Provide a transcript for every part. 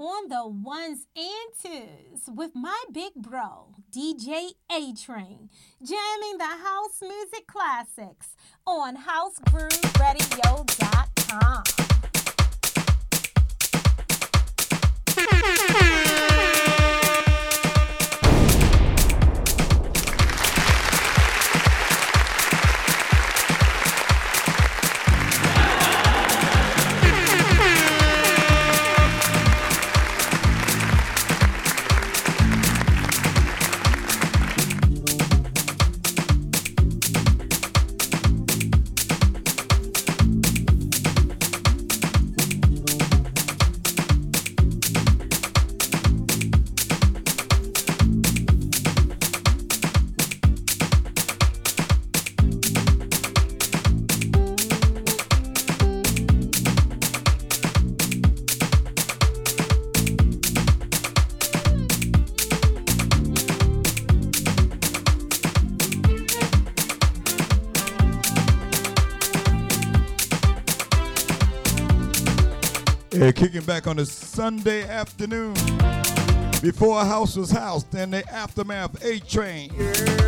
on the ones and twos with my big bro, DJ A Train, jamming the house music classics on housegrooveradio.com. Sunday afternoon before a house was housed, then the aftermath A train. Yeah.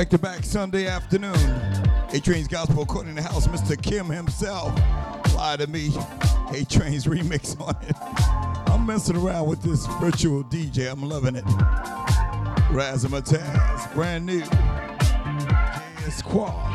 Back to back Sunday afternoon. A Train's Gospel according to house, Mr. Kim himself. Lie to me. A Train's remix on it. I'm messing around with this virtual DJ. I'm loving it. Razzmatazz, brand new. Squad.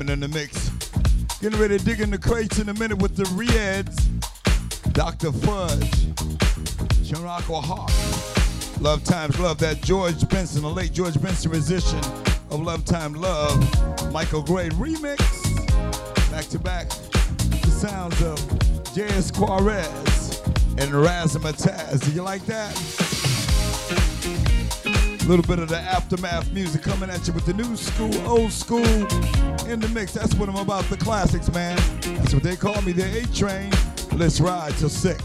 In the mix. Getting ready to dig in the crates in a minute with the Reds. Dr. Fudge. Chiraco Hawk. Love Times Love. That George Benson, the late George Benson musician of Love Time Love. Michael Gray remix. Back to back. The sounds of J.S. Juarez and Razzmatazz. Do you like that? A little bit of the aftermath music coming at you with the new school, old school in the mix. That's what I'm about, the classics, man. That's what they call me, the A train. Let's ride till six.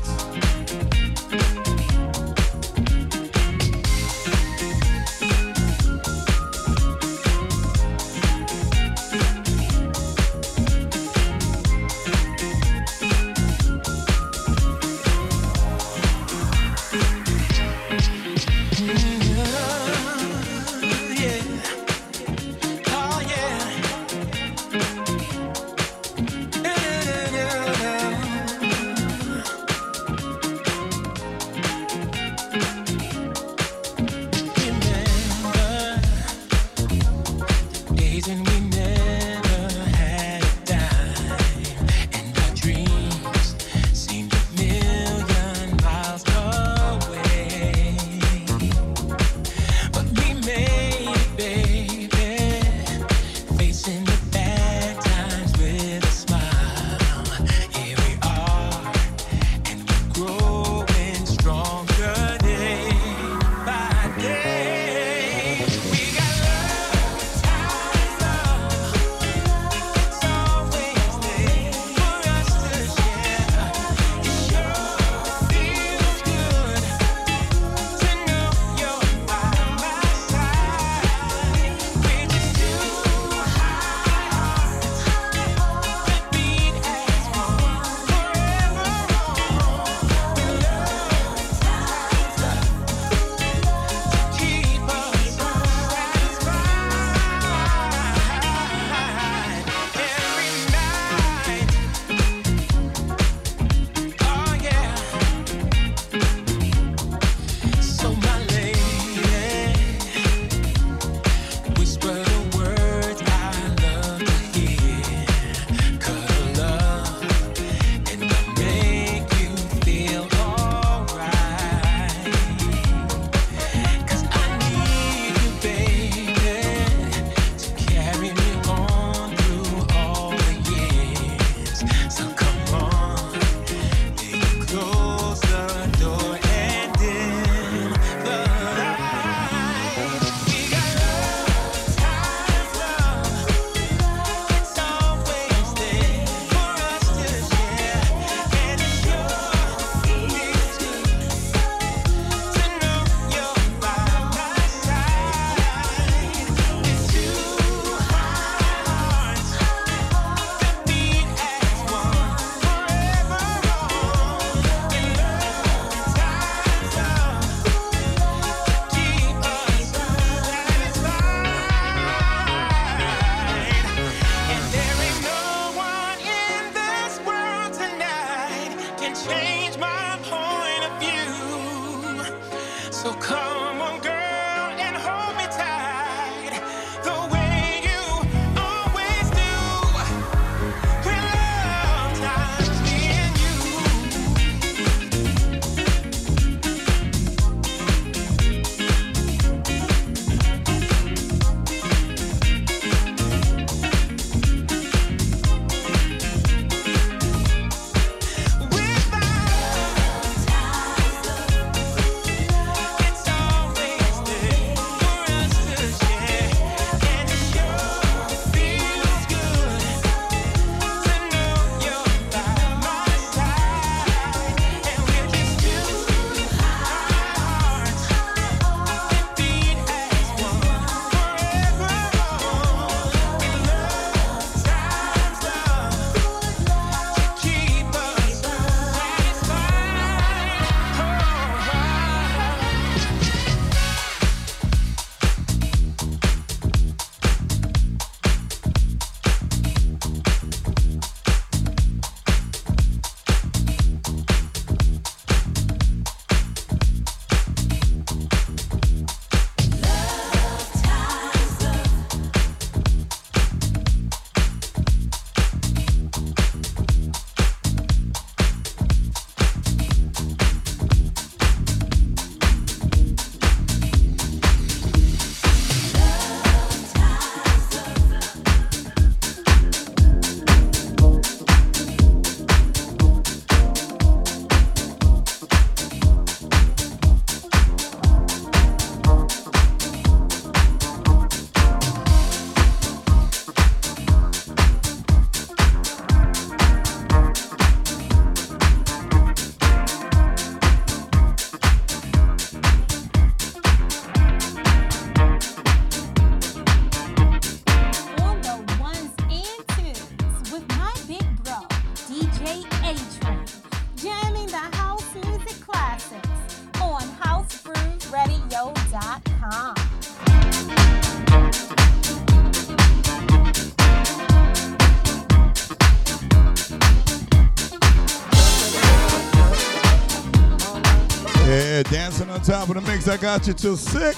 Top of the mix. I got you till six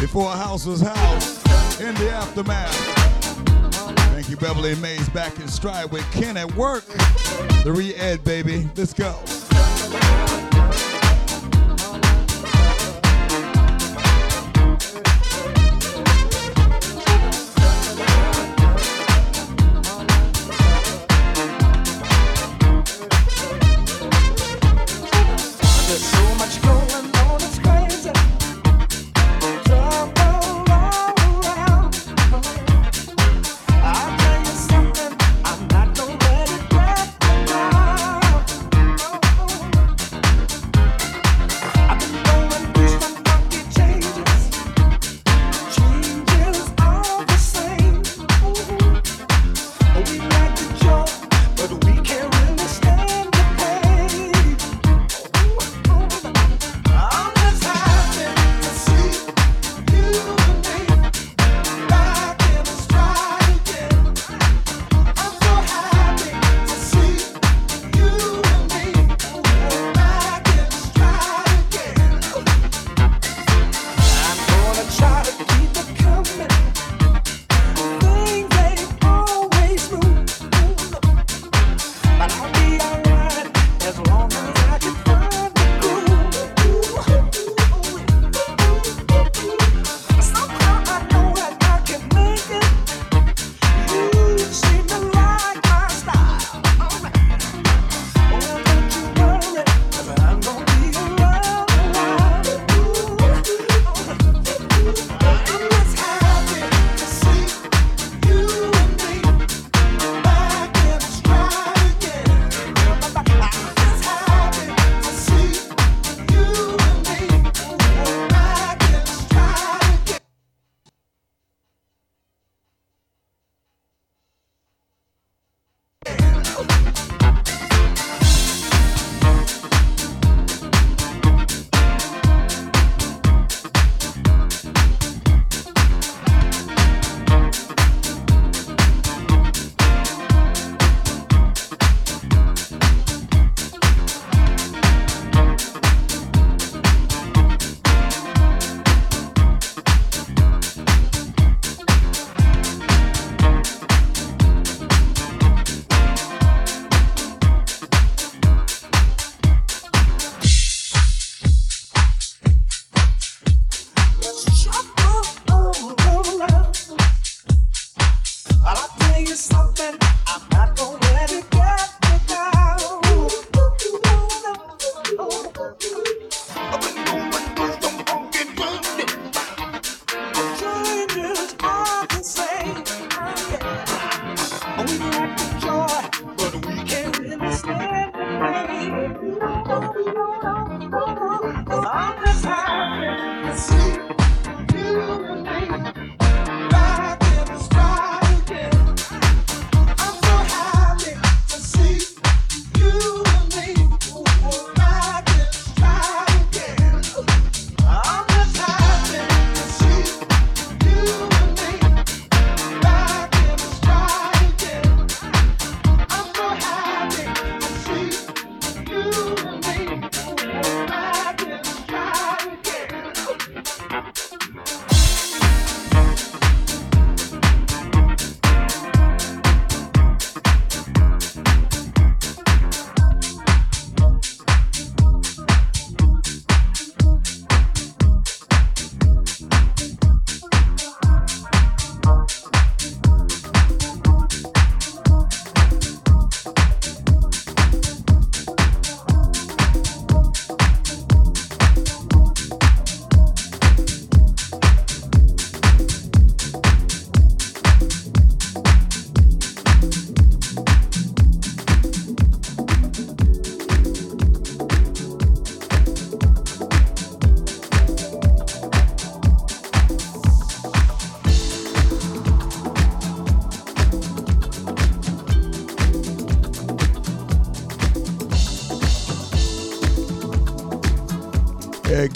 before house was house in the aftermath. Thank you, Beverly Mays, back in stride with Ken at work. The re-ed, baby. Let's go.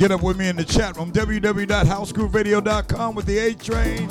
Get up with me in the chat room, www.housegrooveradio.com with the A Train.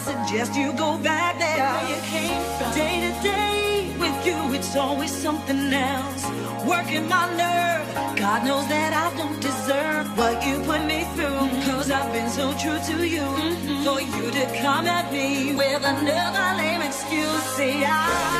suggest you go back there. Day to day with you, it's always something else. Working my nerve. God knows that I don't deserve what you put me through. Cause I've been so true to you. For you to come at me with another lame excuse. See, I.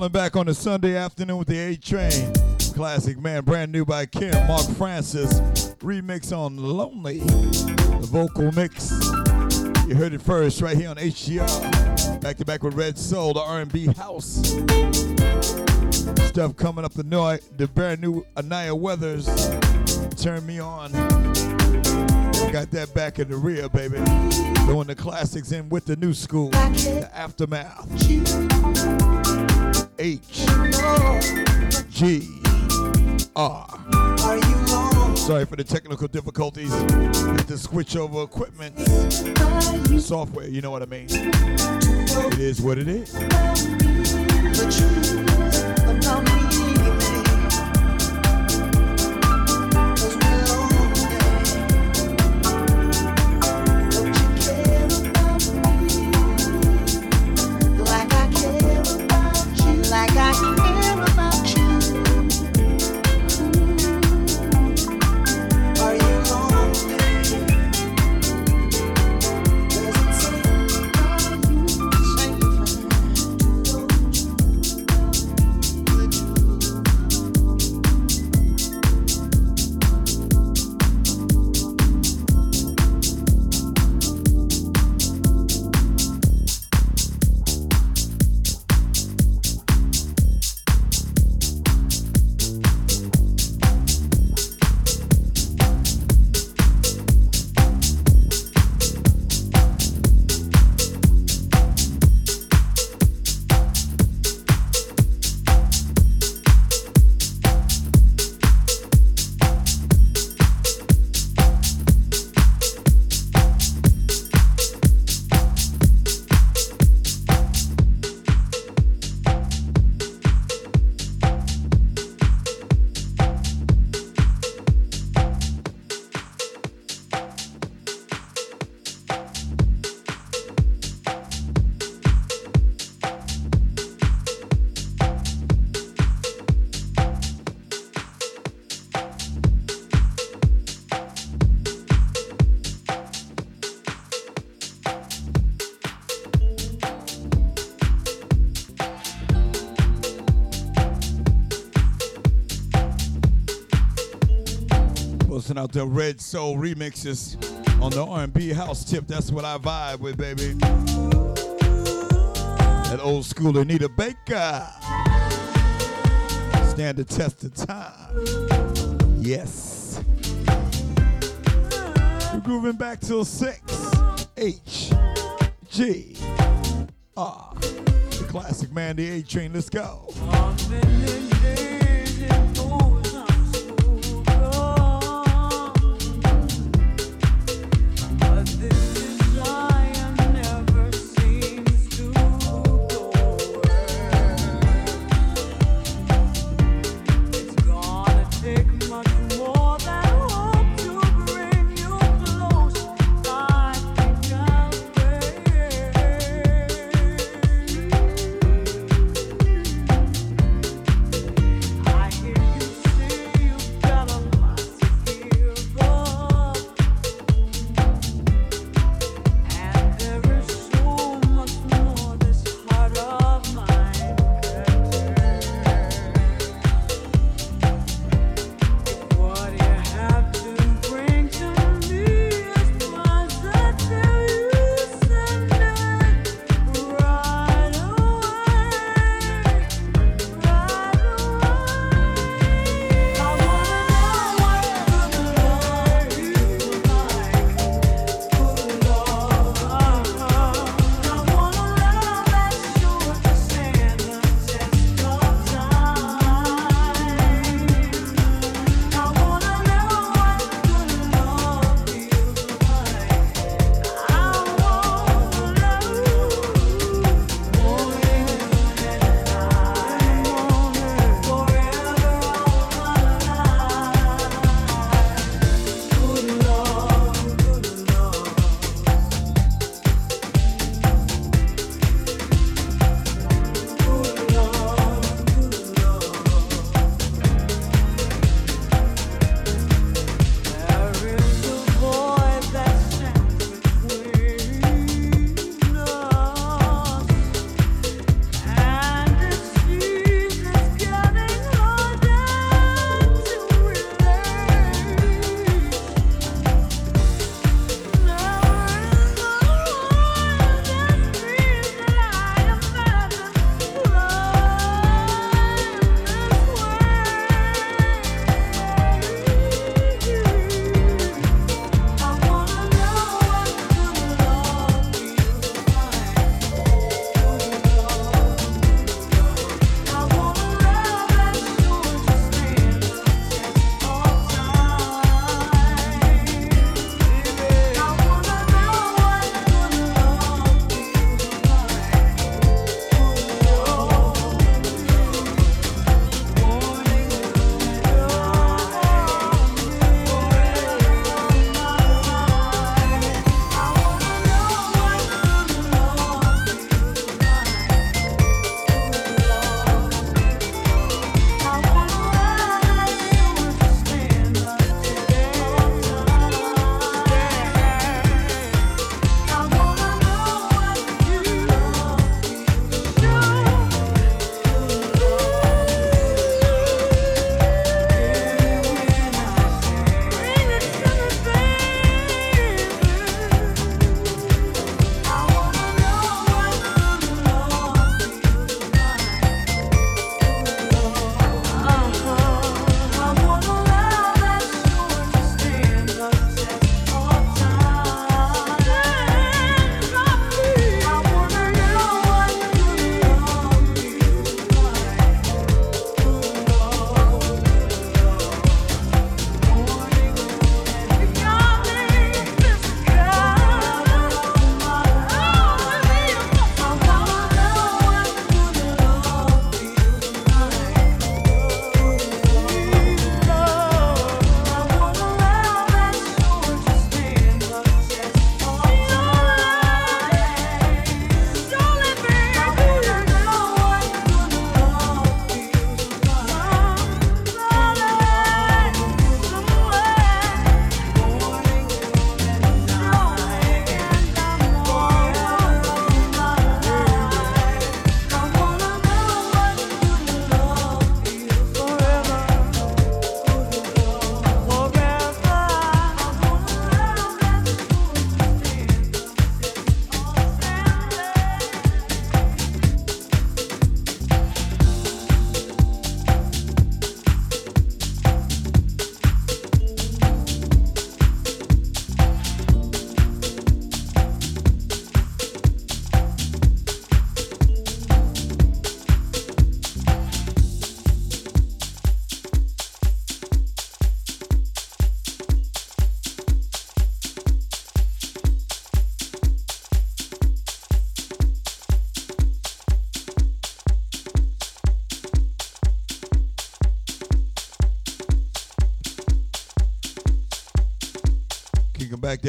chilling back on a Sunday afternoon with the A Train. Classic man, brand new by Kim, Mark Francis. Remix on Lonely, the vocal mix. You heard it first right here on HGR. Back to back with Red Soul, the R&B house. Stuff coming up the night. The brand new Anaya Weathers. Turn me on. Got that back in the rear, baby. Doing the classics in with the new school. The aftermath. H G R. Sorry for the technical difficulties. Had to switch over equipment, software. You know what I mean. It is what it is. Out the red soul remixes on the R&B house tip. That's what I vibe with, baby. That old school Anita Baker. Stand the test of time. Yes. We're grooving back till six. H G R. The classic man, the A train. Let's go.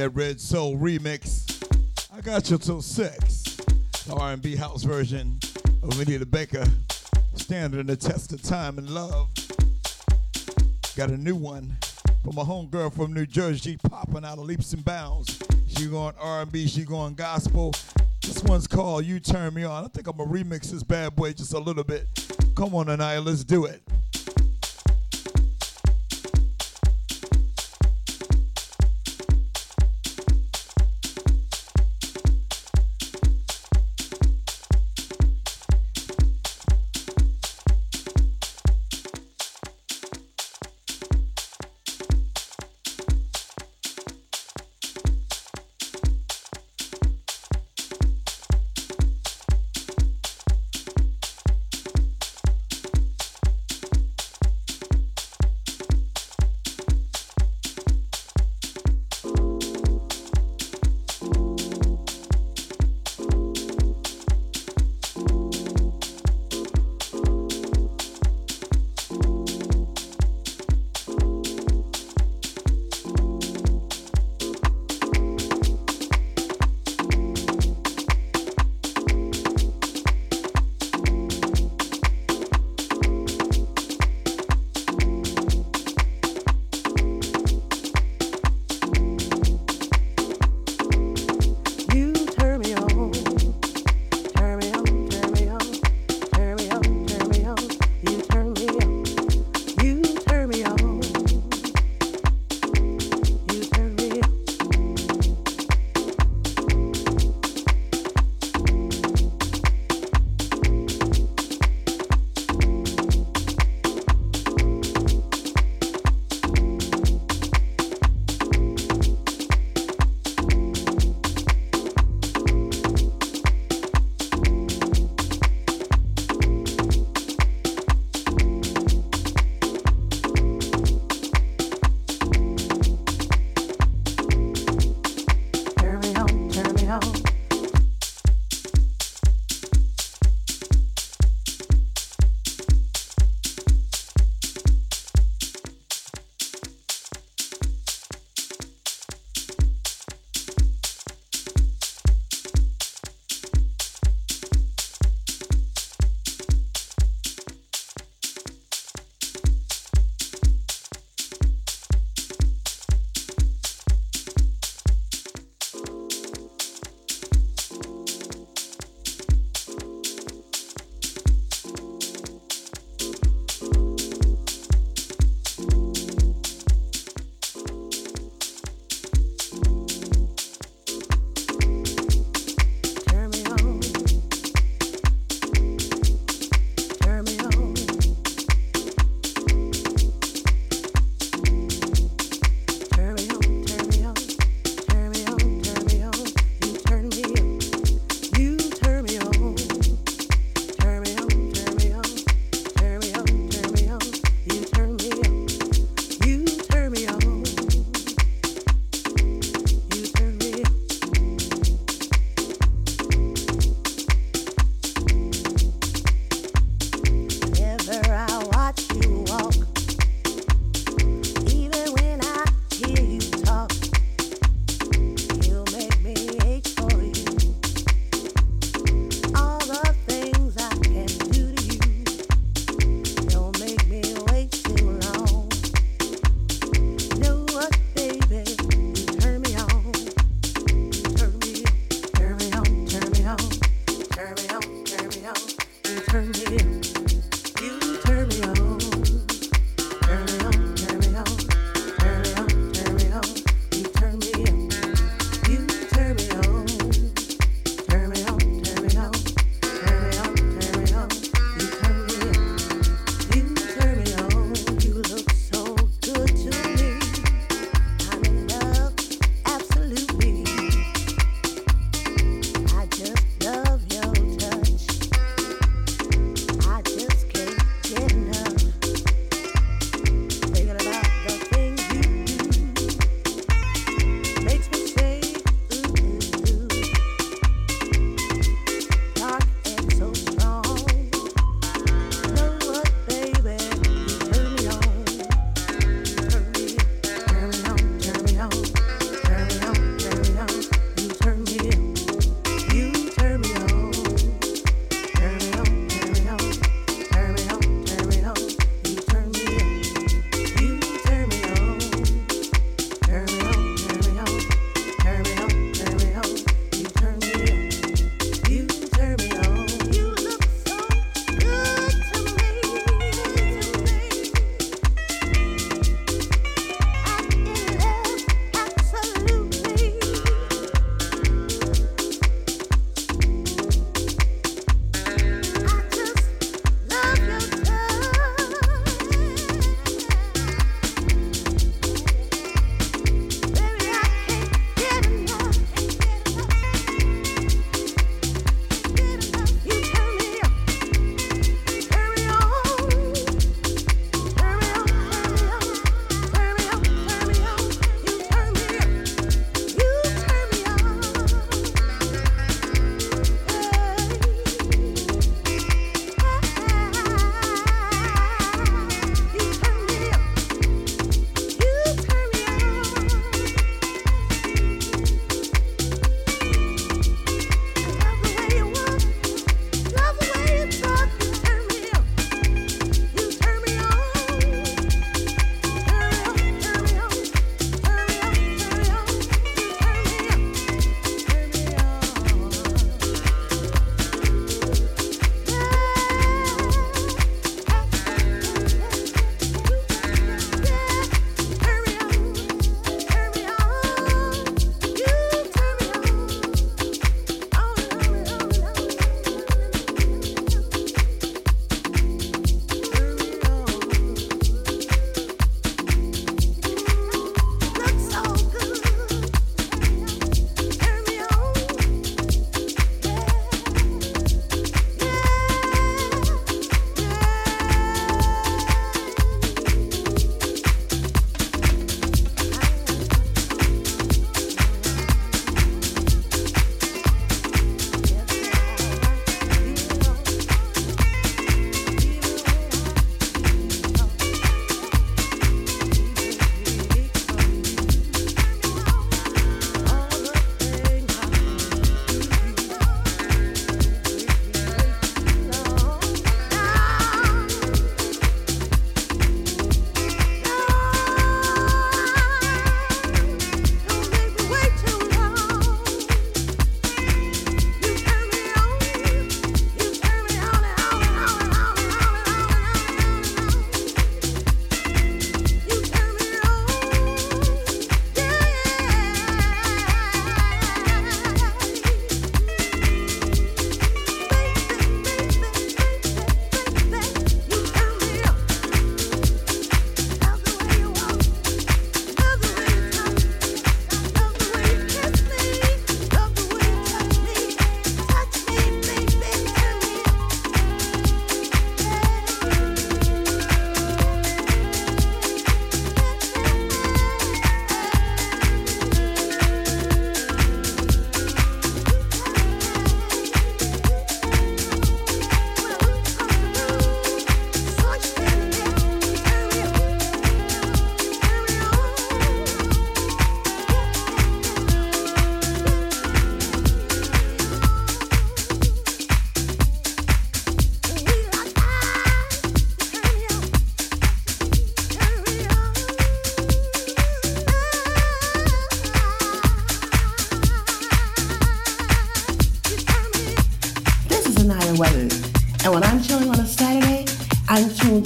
That Red Soul remix. I got you till six. The R&B house version of Anita Baker, standing the test of time and love. Got a new one from a homegirl from New Jersey, popping out of leaps and bounds. She going R&B, she going gospel. This one's called "You Turn Me On." I think I'm gonna remix this bad boy just a little bit. Come on, Anaya, let's do it.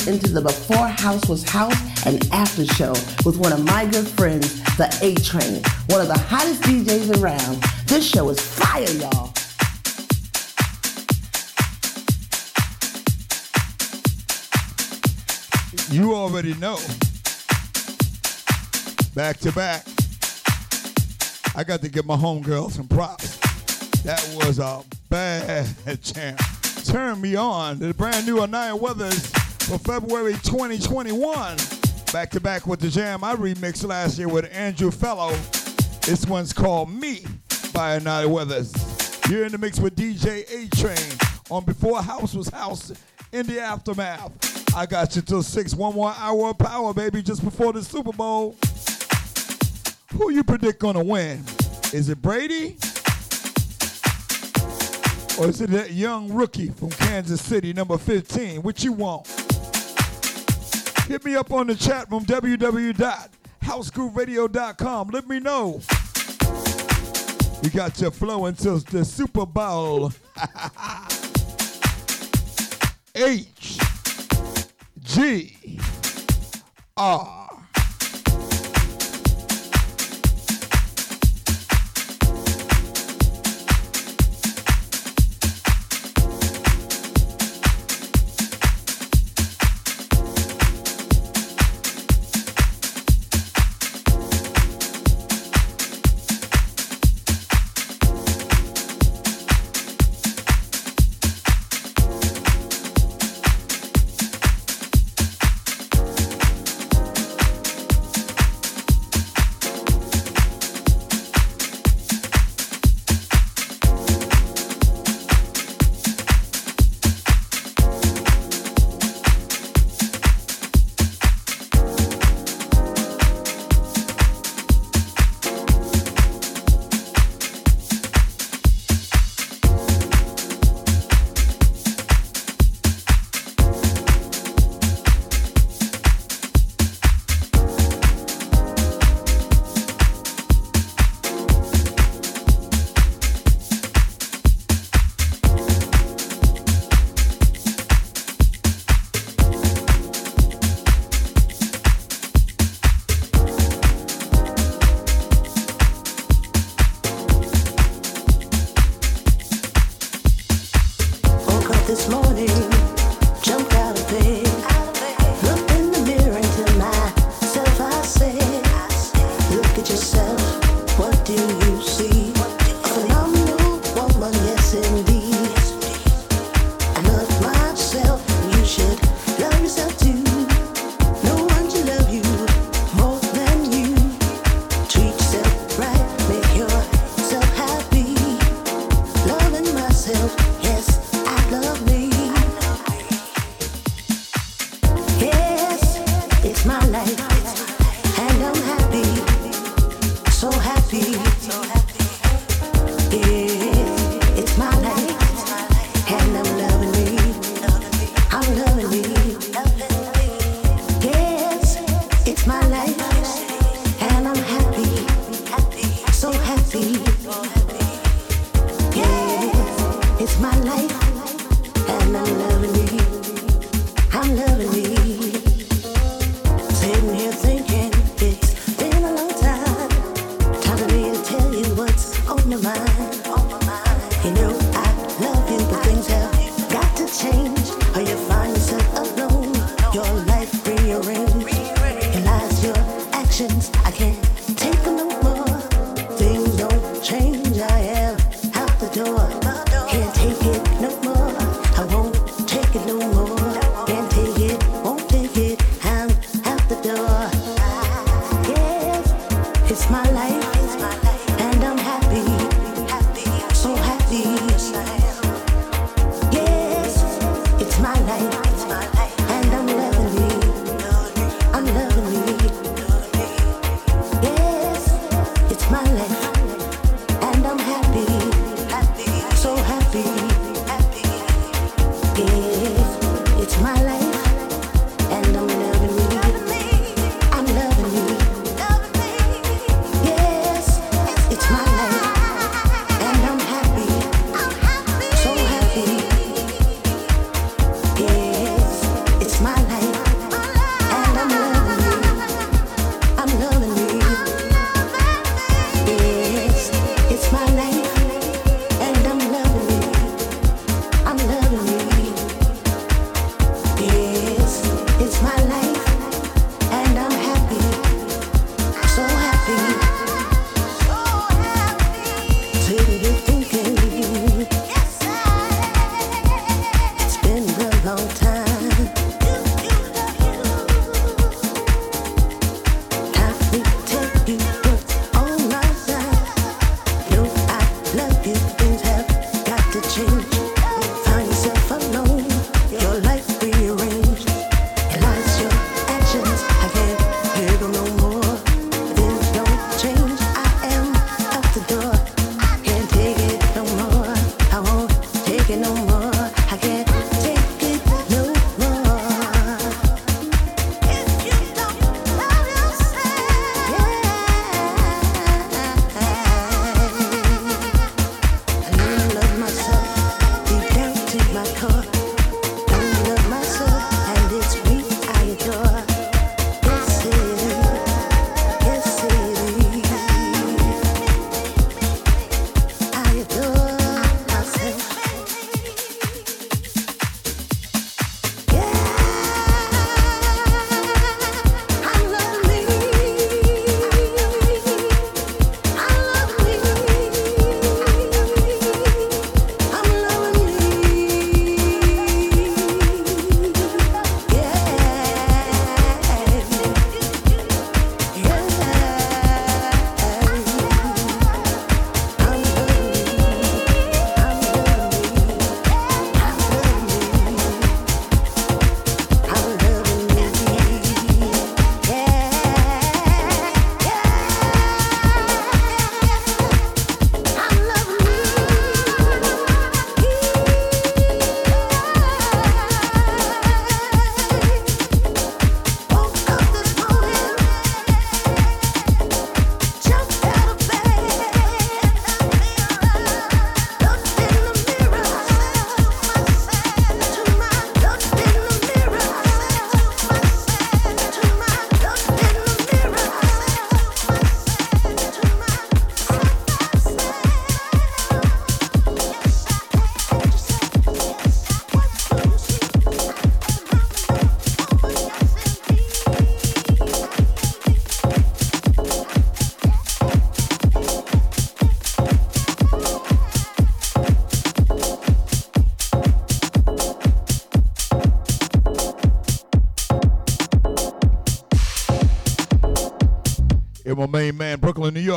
Into the Before House Was House and After Show with one of my good friends, the A Train, one of the hottest DJs around. This show is fire, y'all. You already know. Back to back. I got to give my homegirl some props. That was a bad jam. Turn me on. The brand new Anaya Weathers for February 2021. Back to back with the jam I remixed last year with Andrew Fellow. This one's called Me by Anaya Weathers. You're in the mix with DJ A Train on Before House Was House in the Aftermath. I got you till six. One more hour of power, baby, just before the Super Bowl. Who you predict gonna win? Is it Brady? Or is it that young rookie from Kansas City, number 15? Which you want? Hit me up on the chat room, www.housegrooveradio.com. Let me know. You got your flow until the Super Bowl. H G R. so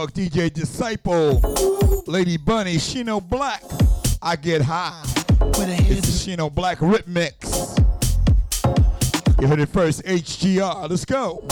DJ Disciple, Lady Bunny, Shino Black, I Get High. It's the Shino Black Rip Mix. You heard it first, HGR. Let's go.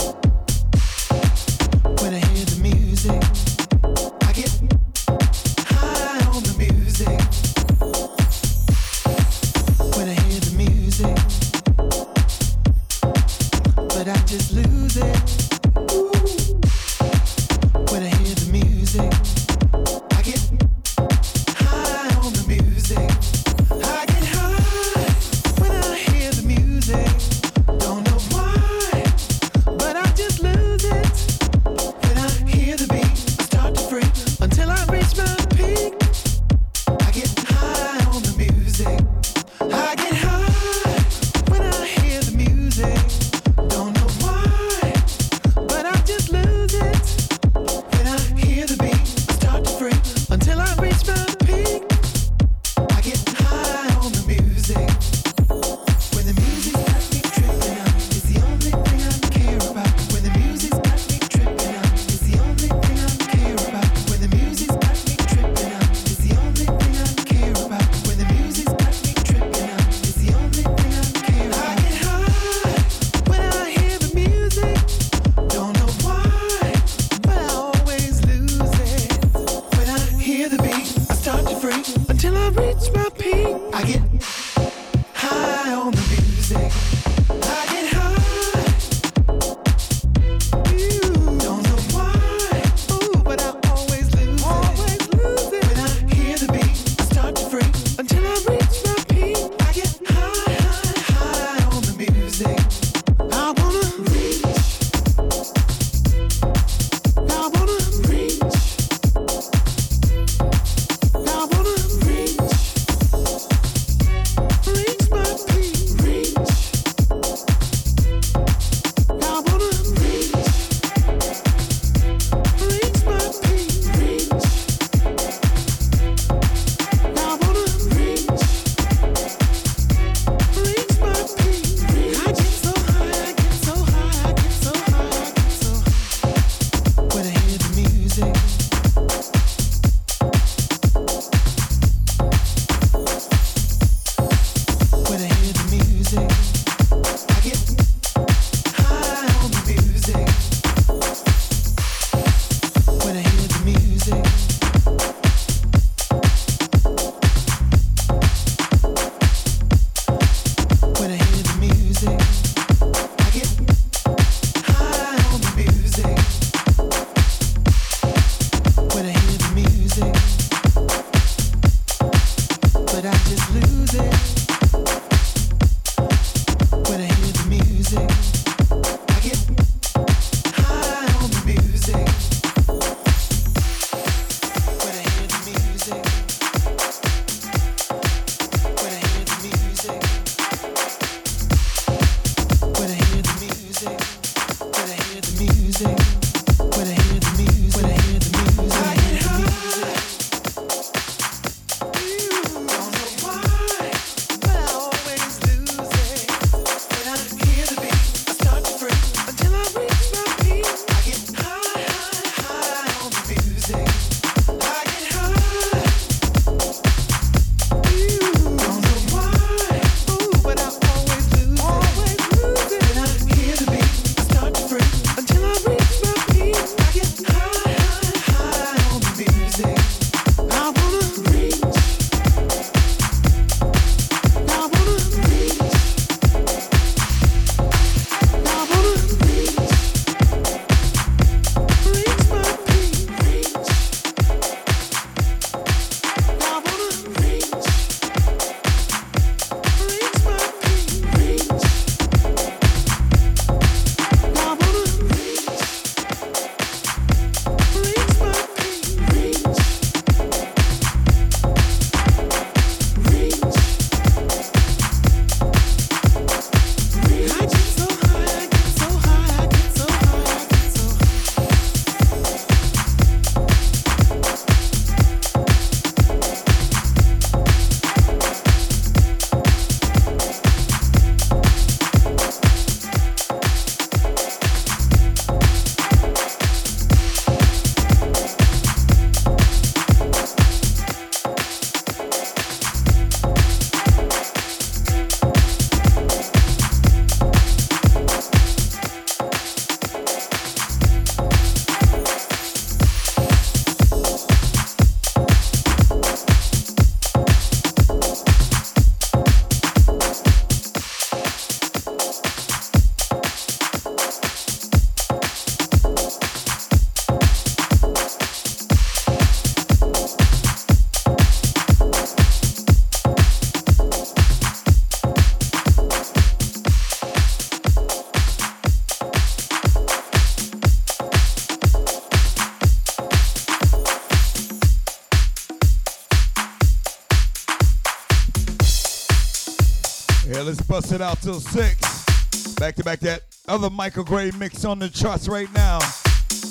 till 6. Back to back that other Michael Gray mix on the charts right now.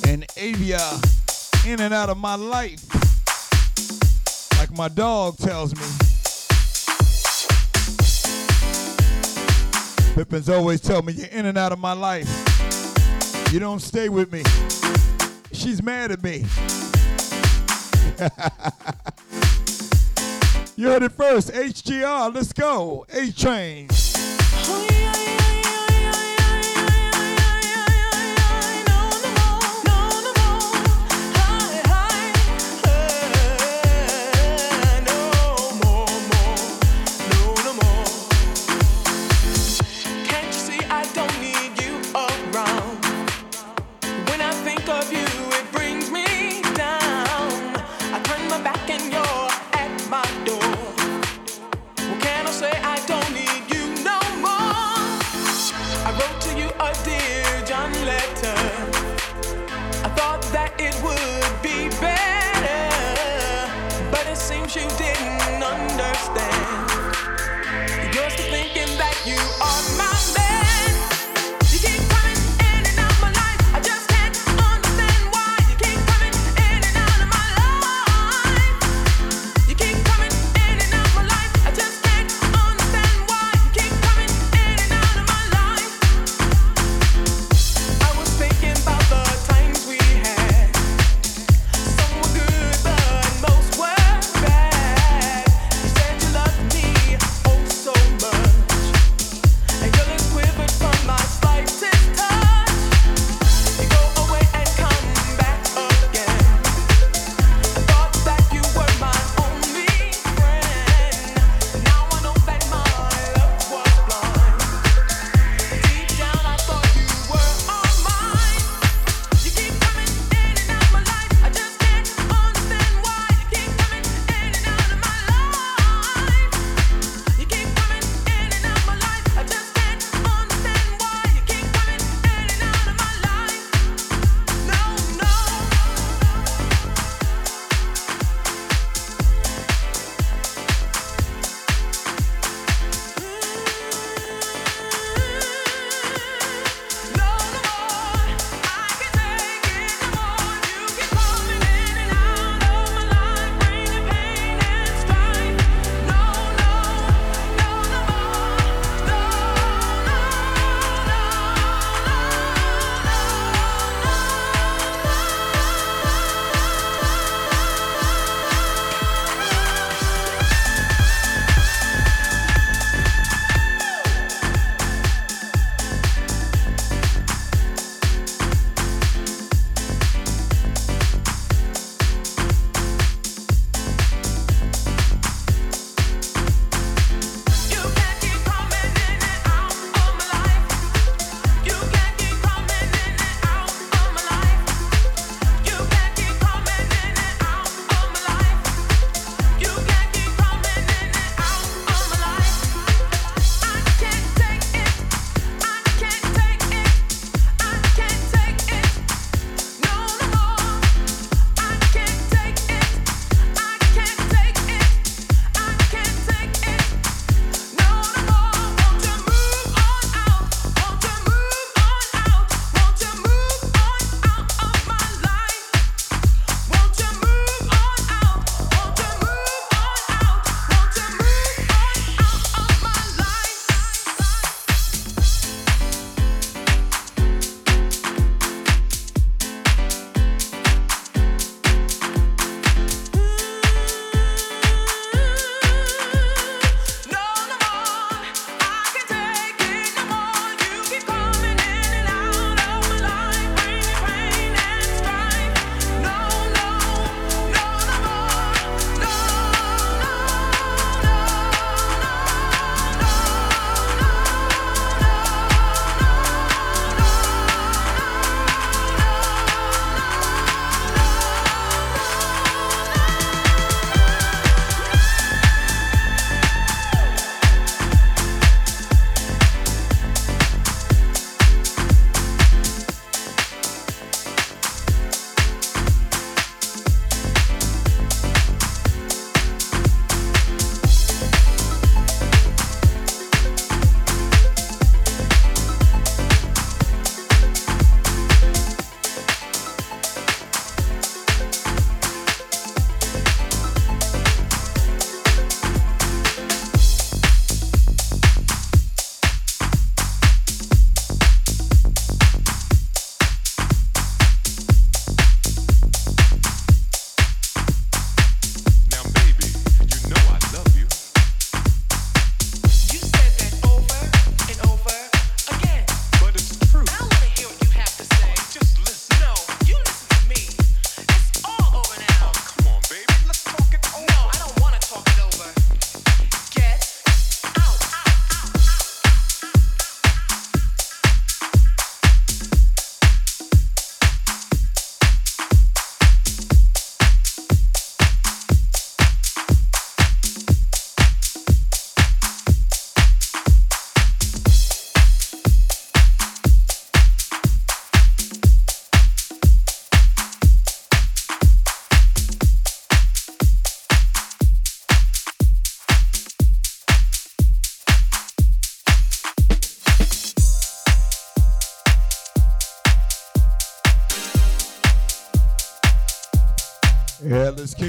And Avia, in and out of my life. Like my dog tells me. Pippins always tell me, you're in and out of my life. You don't stay with me. She's mad at me. you heard it first. HGR, let's go. A train.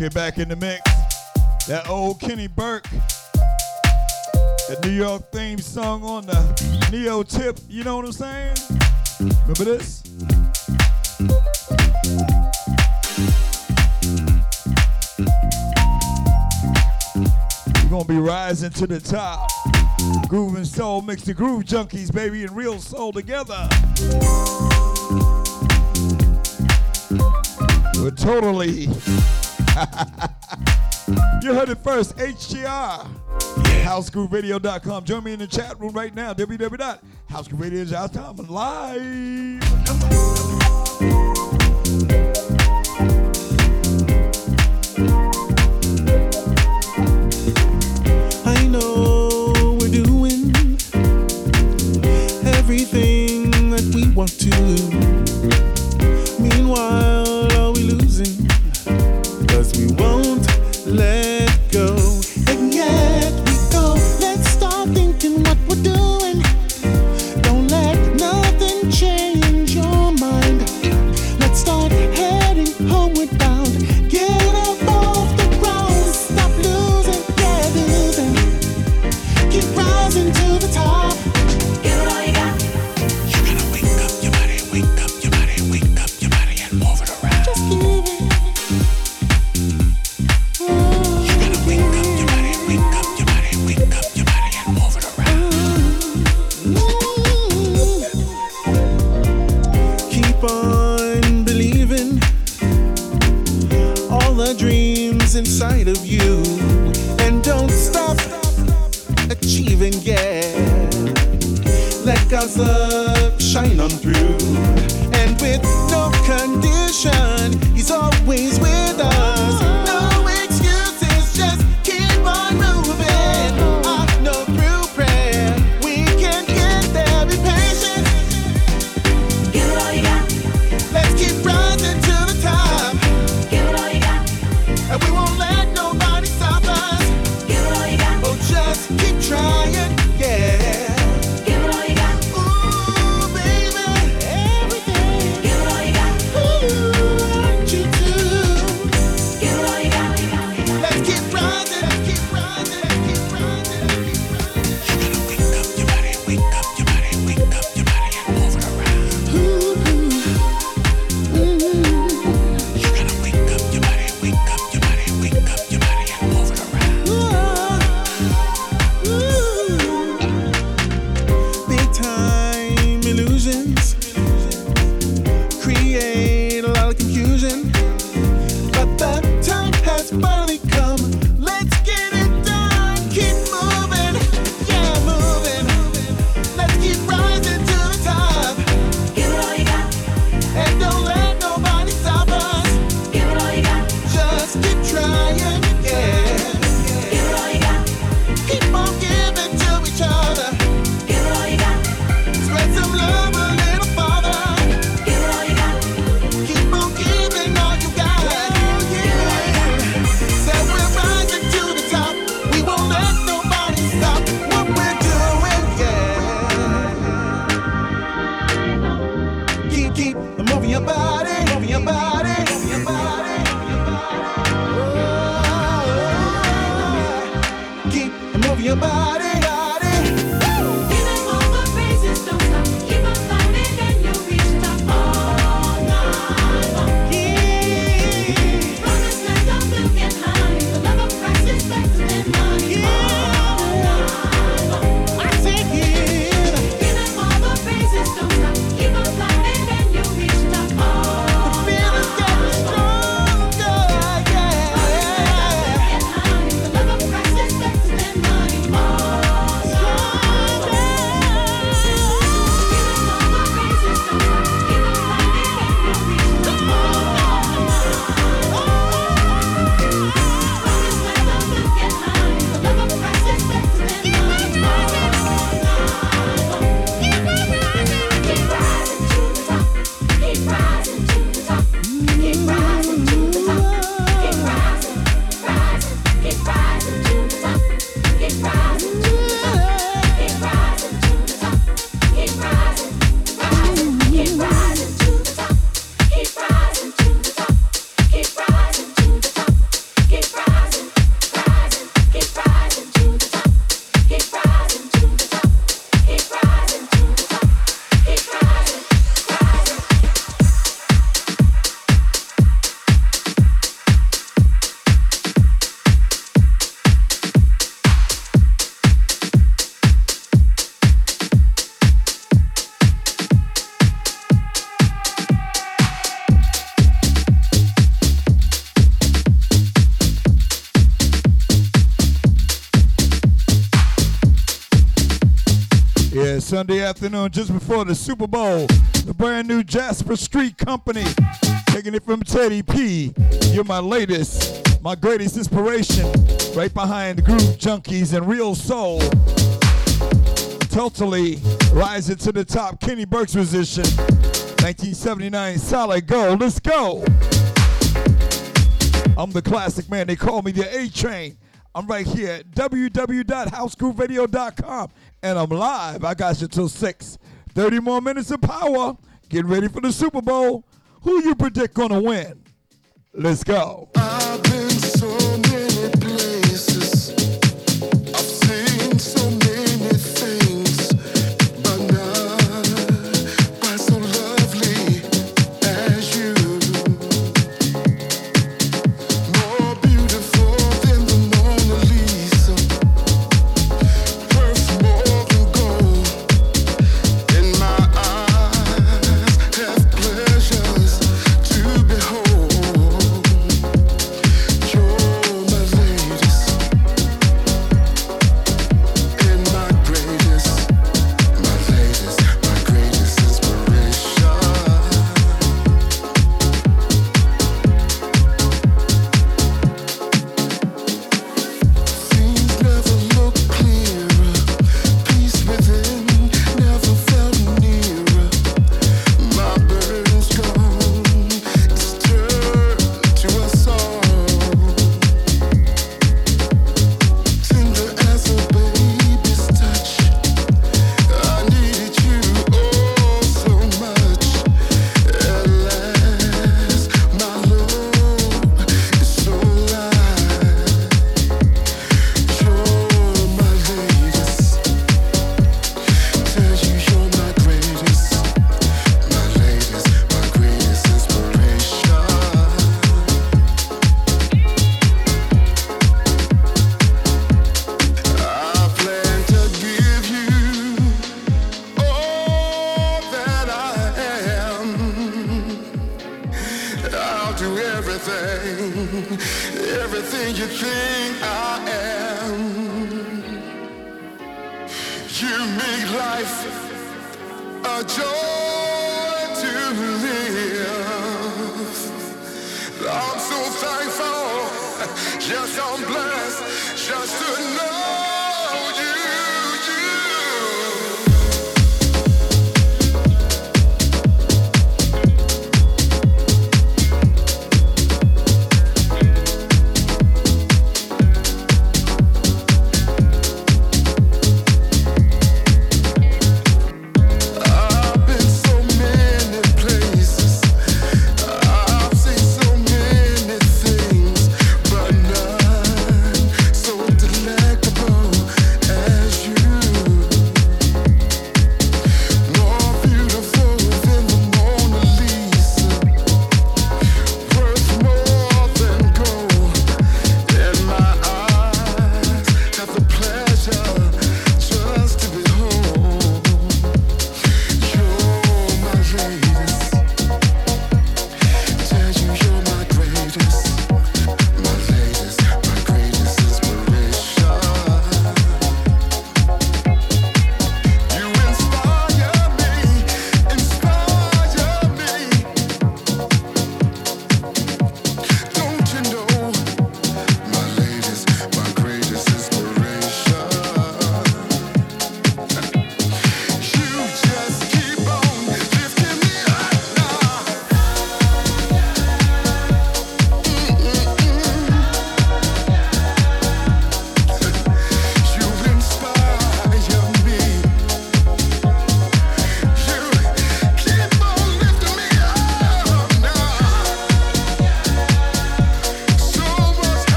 Get back in the mix. That old Kenny Burke. The New York theme song on the Neo Tip, you know what I'm saying? Remember this? We're gonna be rising to the top. Groove and soul mix the groove junkies, baby, and Reelsoul together. We're totally you heard it first, HGR. Yeah. HouseGrooveRadio.com. Join me in the chat room right now, www.housegrooveRadio.com. Live. Everything that we want to Sunday afternoon, just before the Super Bowl. The brand new Jasper Street Company, taking it from Teddy P. You're my latest, my greatest inspiration, right behind the Groove Junkies and Reelsoul. Totally rising to the top, Keni Burke's position. 1979 Solid Gold. Let's go. I'm the classic man. They call me the A Train. I'm right here at www.housegrooveradio.com and I'm live. I got you till 6. 30 more minutes of power. Get ready for the Super Bowl. Who you predict gonna win? Let's go.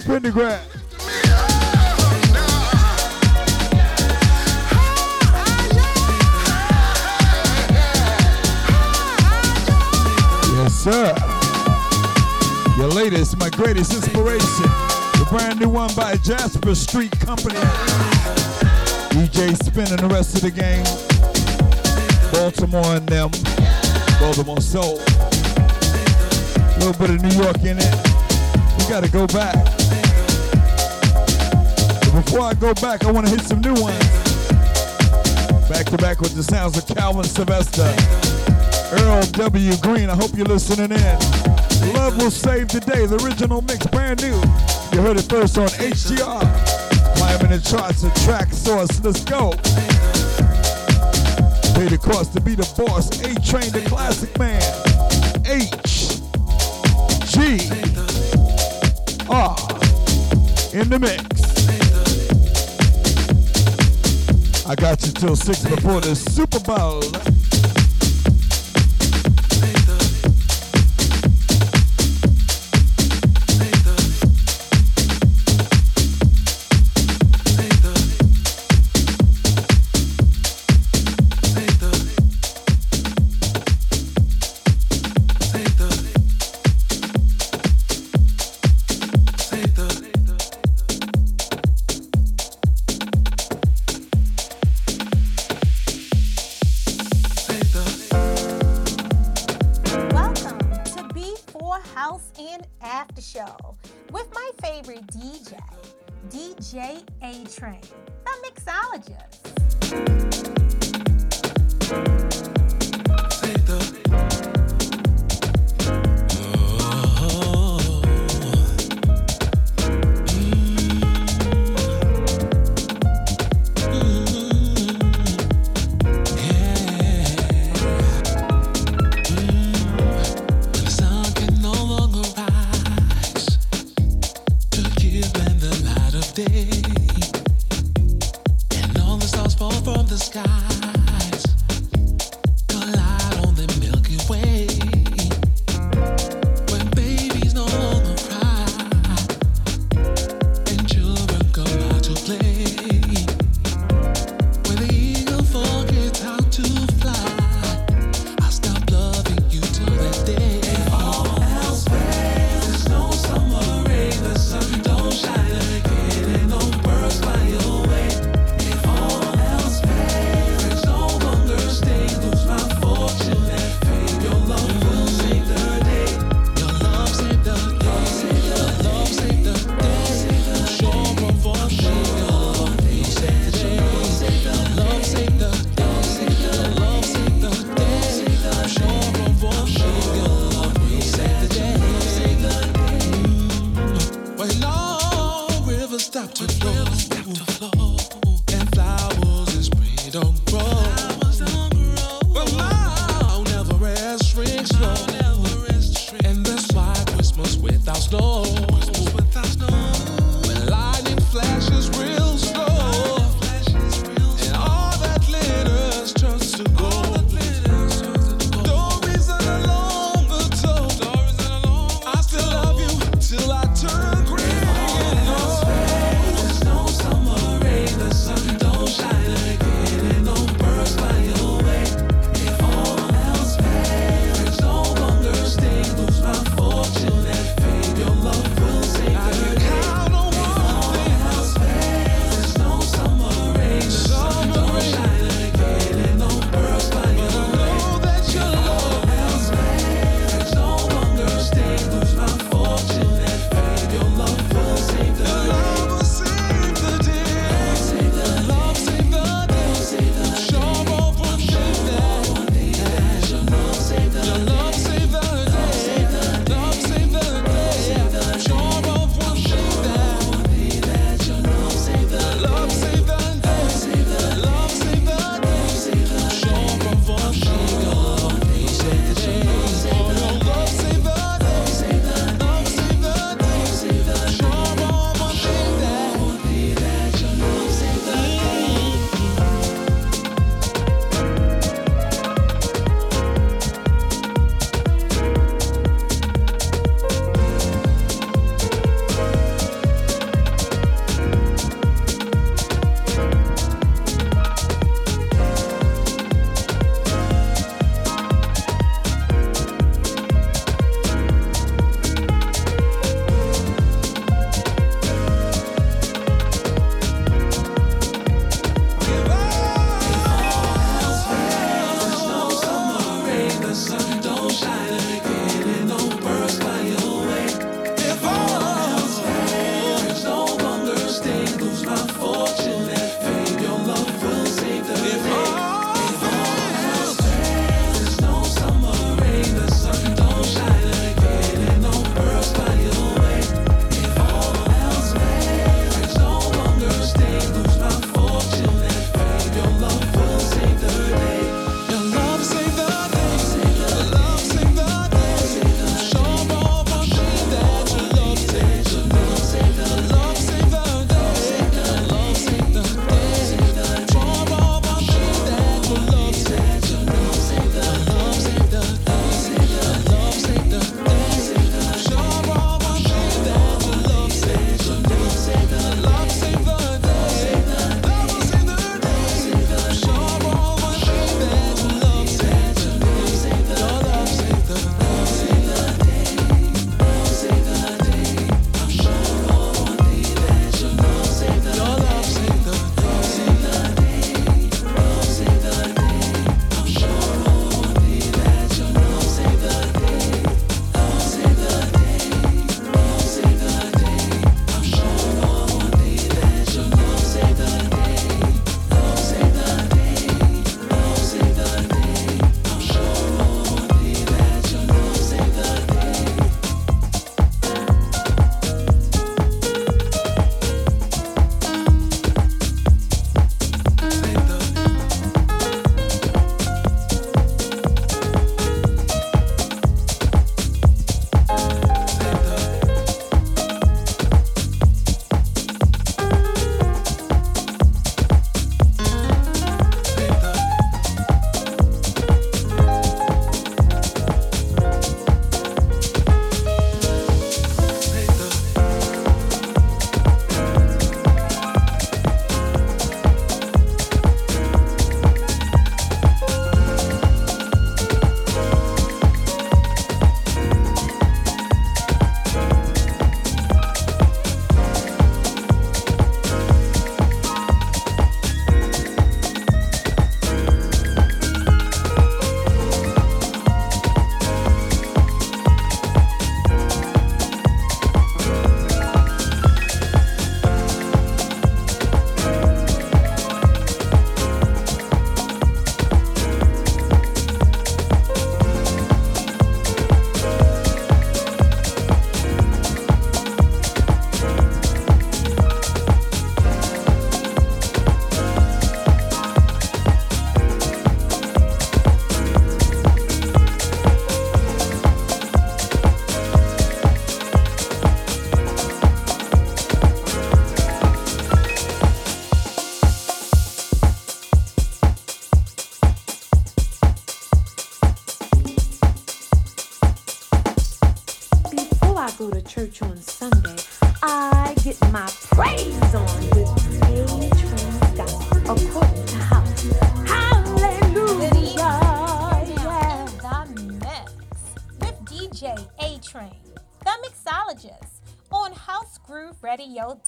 Teddy Pendergrass. Yes, sir. Your latest, my greatest inspiration. The brand new one by Jasper Street Company. DJ Spen and the rest of the game. Baltimore and them. Baltimore Soul. A little bit of New York in it. We gotta go back. Before I go back, I wanna hit some new ones. Back to back with the sounds of Calvin Sylvester. Earl W. Green, I hope you're listening in. Love will save the day, the original mix, brand new. You heard it first on HGR. Climbing the charts, a track source, let's go. Paid the cost to be the boss, A Train, the classic man. H G R in the mix. I got you till six before the Super Bowl.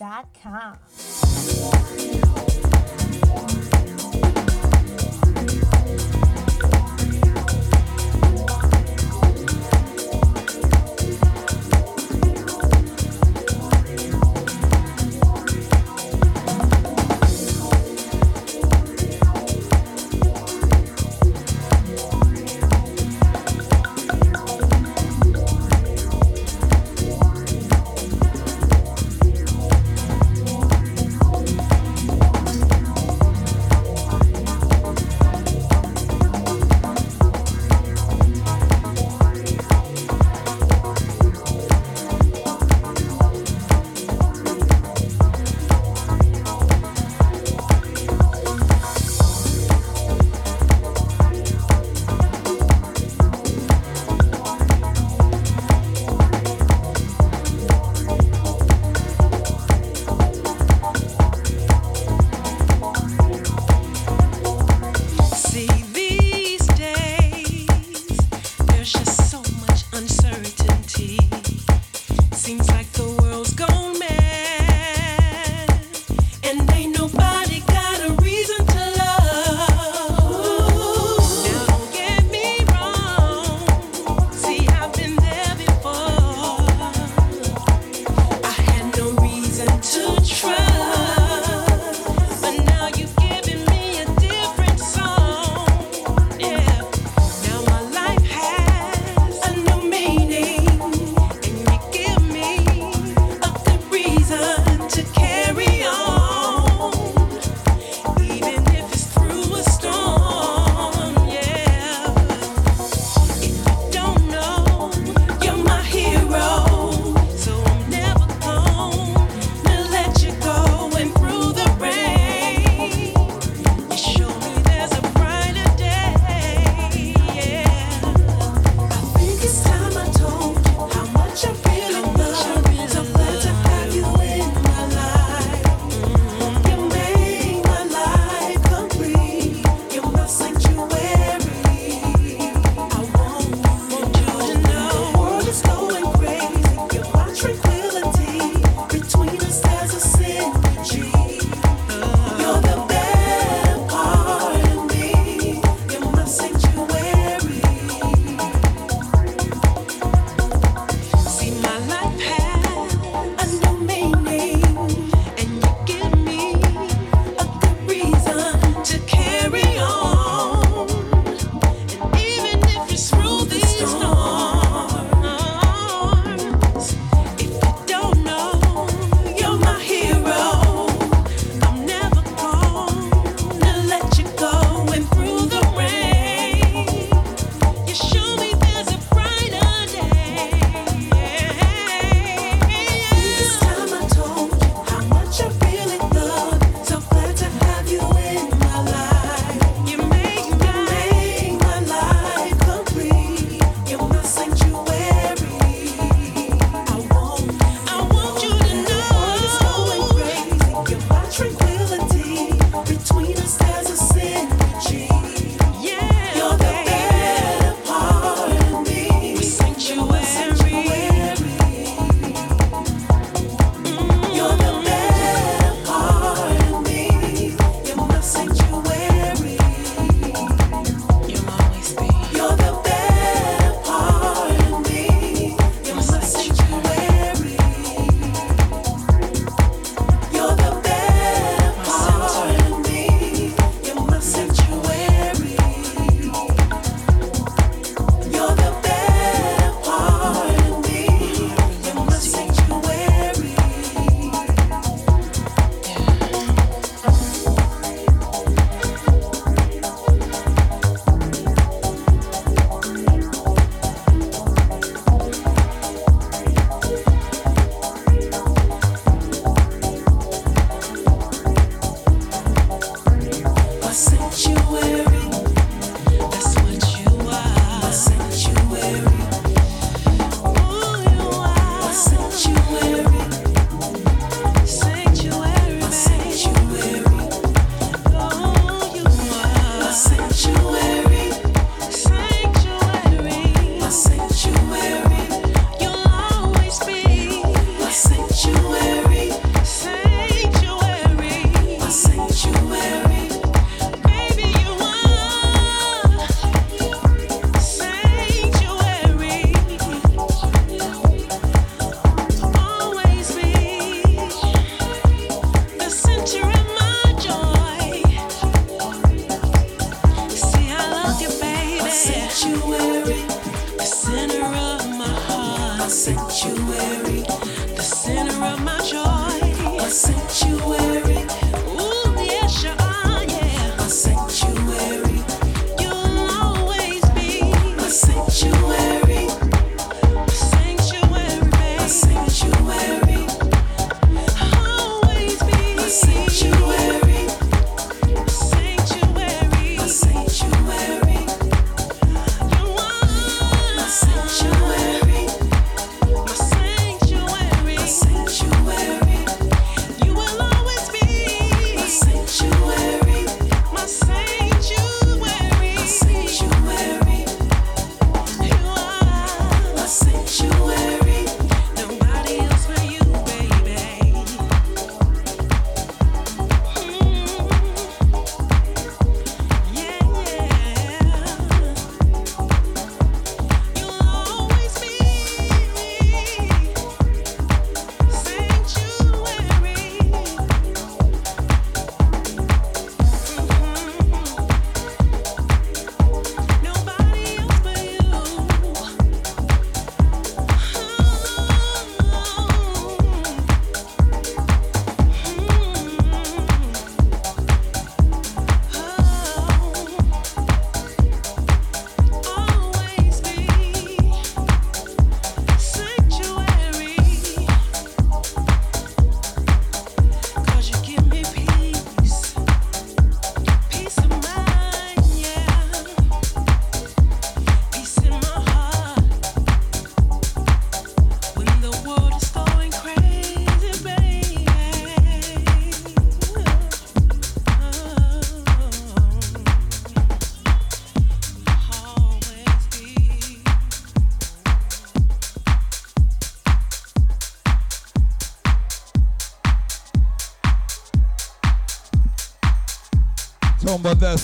HouseGrooveRadio.com.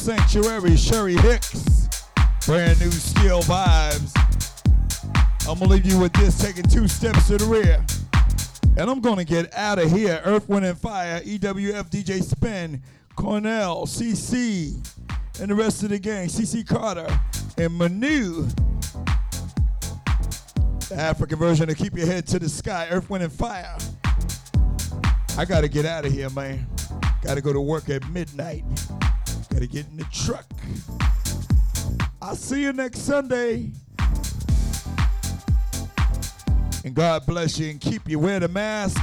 sanctuary, Sherry Hicks. Brand new steel vibes. I'm gonna leave you with this, taking two steps to the rear. And I'm gonna get out of here. Earth, Wind, and Fire, EWF, DJ Spen, Cornell, CC, and the rest of the gang, CC Carter, and Manu. The African version of Keep Your Head to the Sky, Earth, Wind, and Fire. I gotta get out of here, man. Gotta go to work at midnight. Gotta get in the truck. I'll see you next Sunday. And God bless you and keep you. Wear the mask,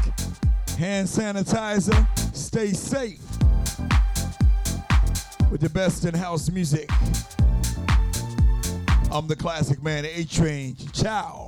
hand sanitizer, stay safe with the best in house music. I'm the classic man, A Train. Ciao.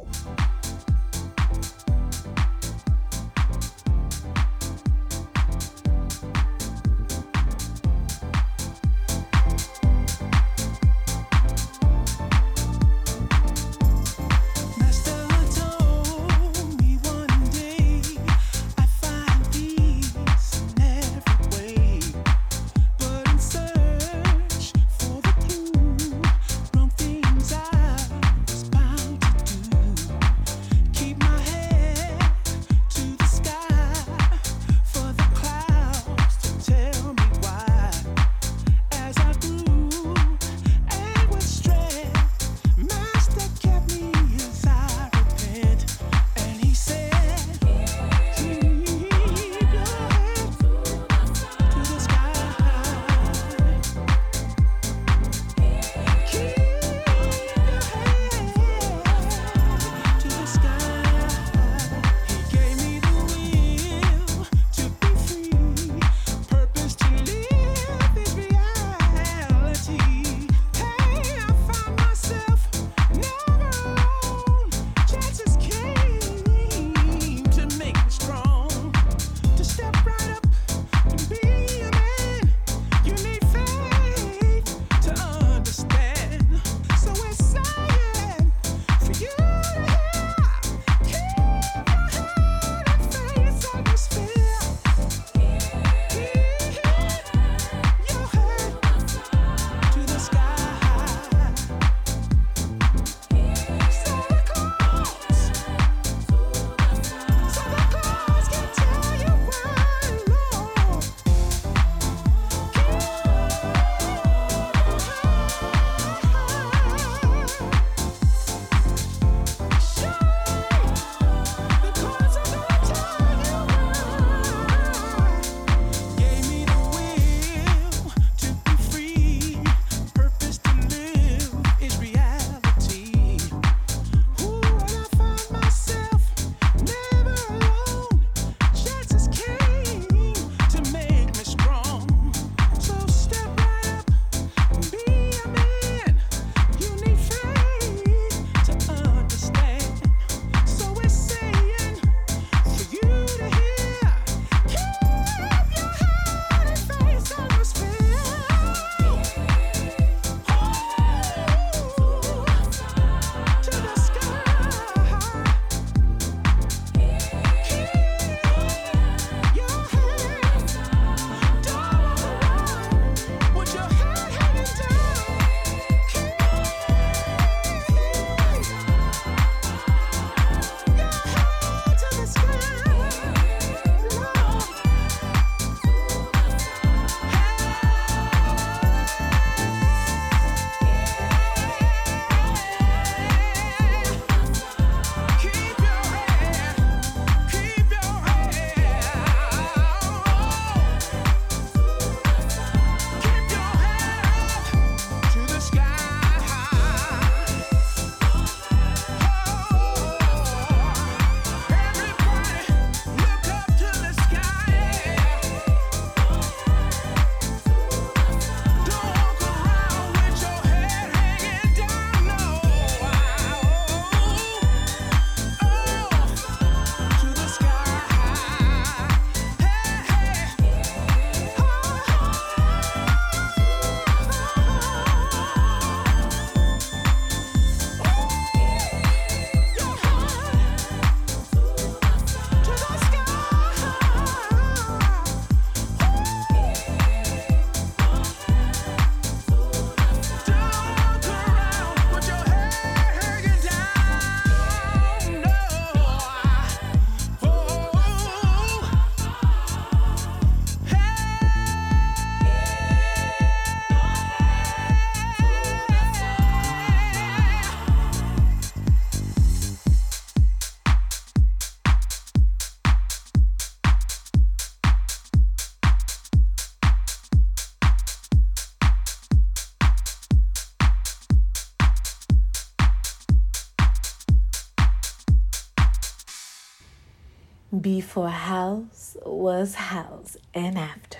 Before house was house, and after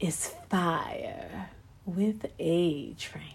is fire with A Train.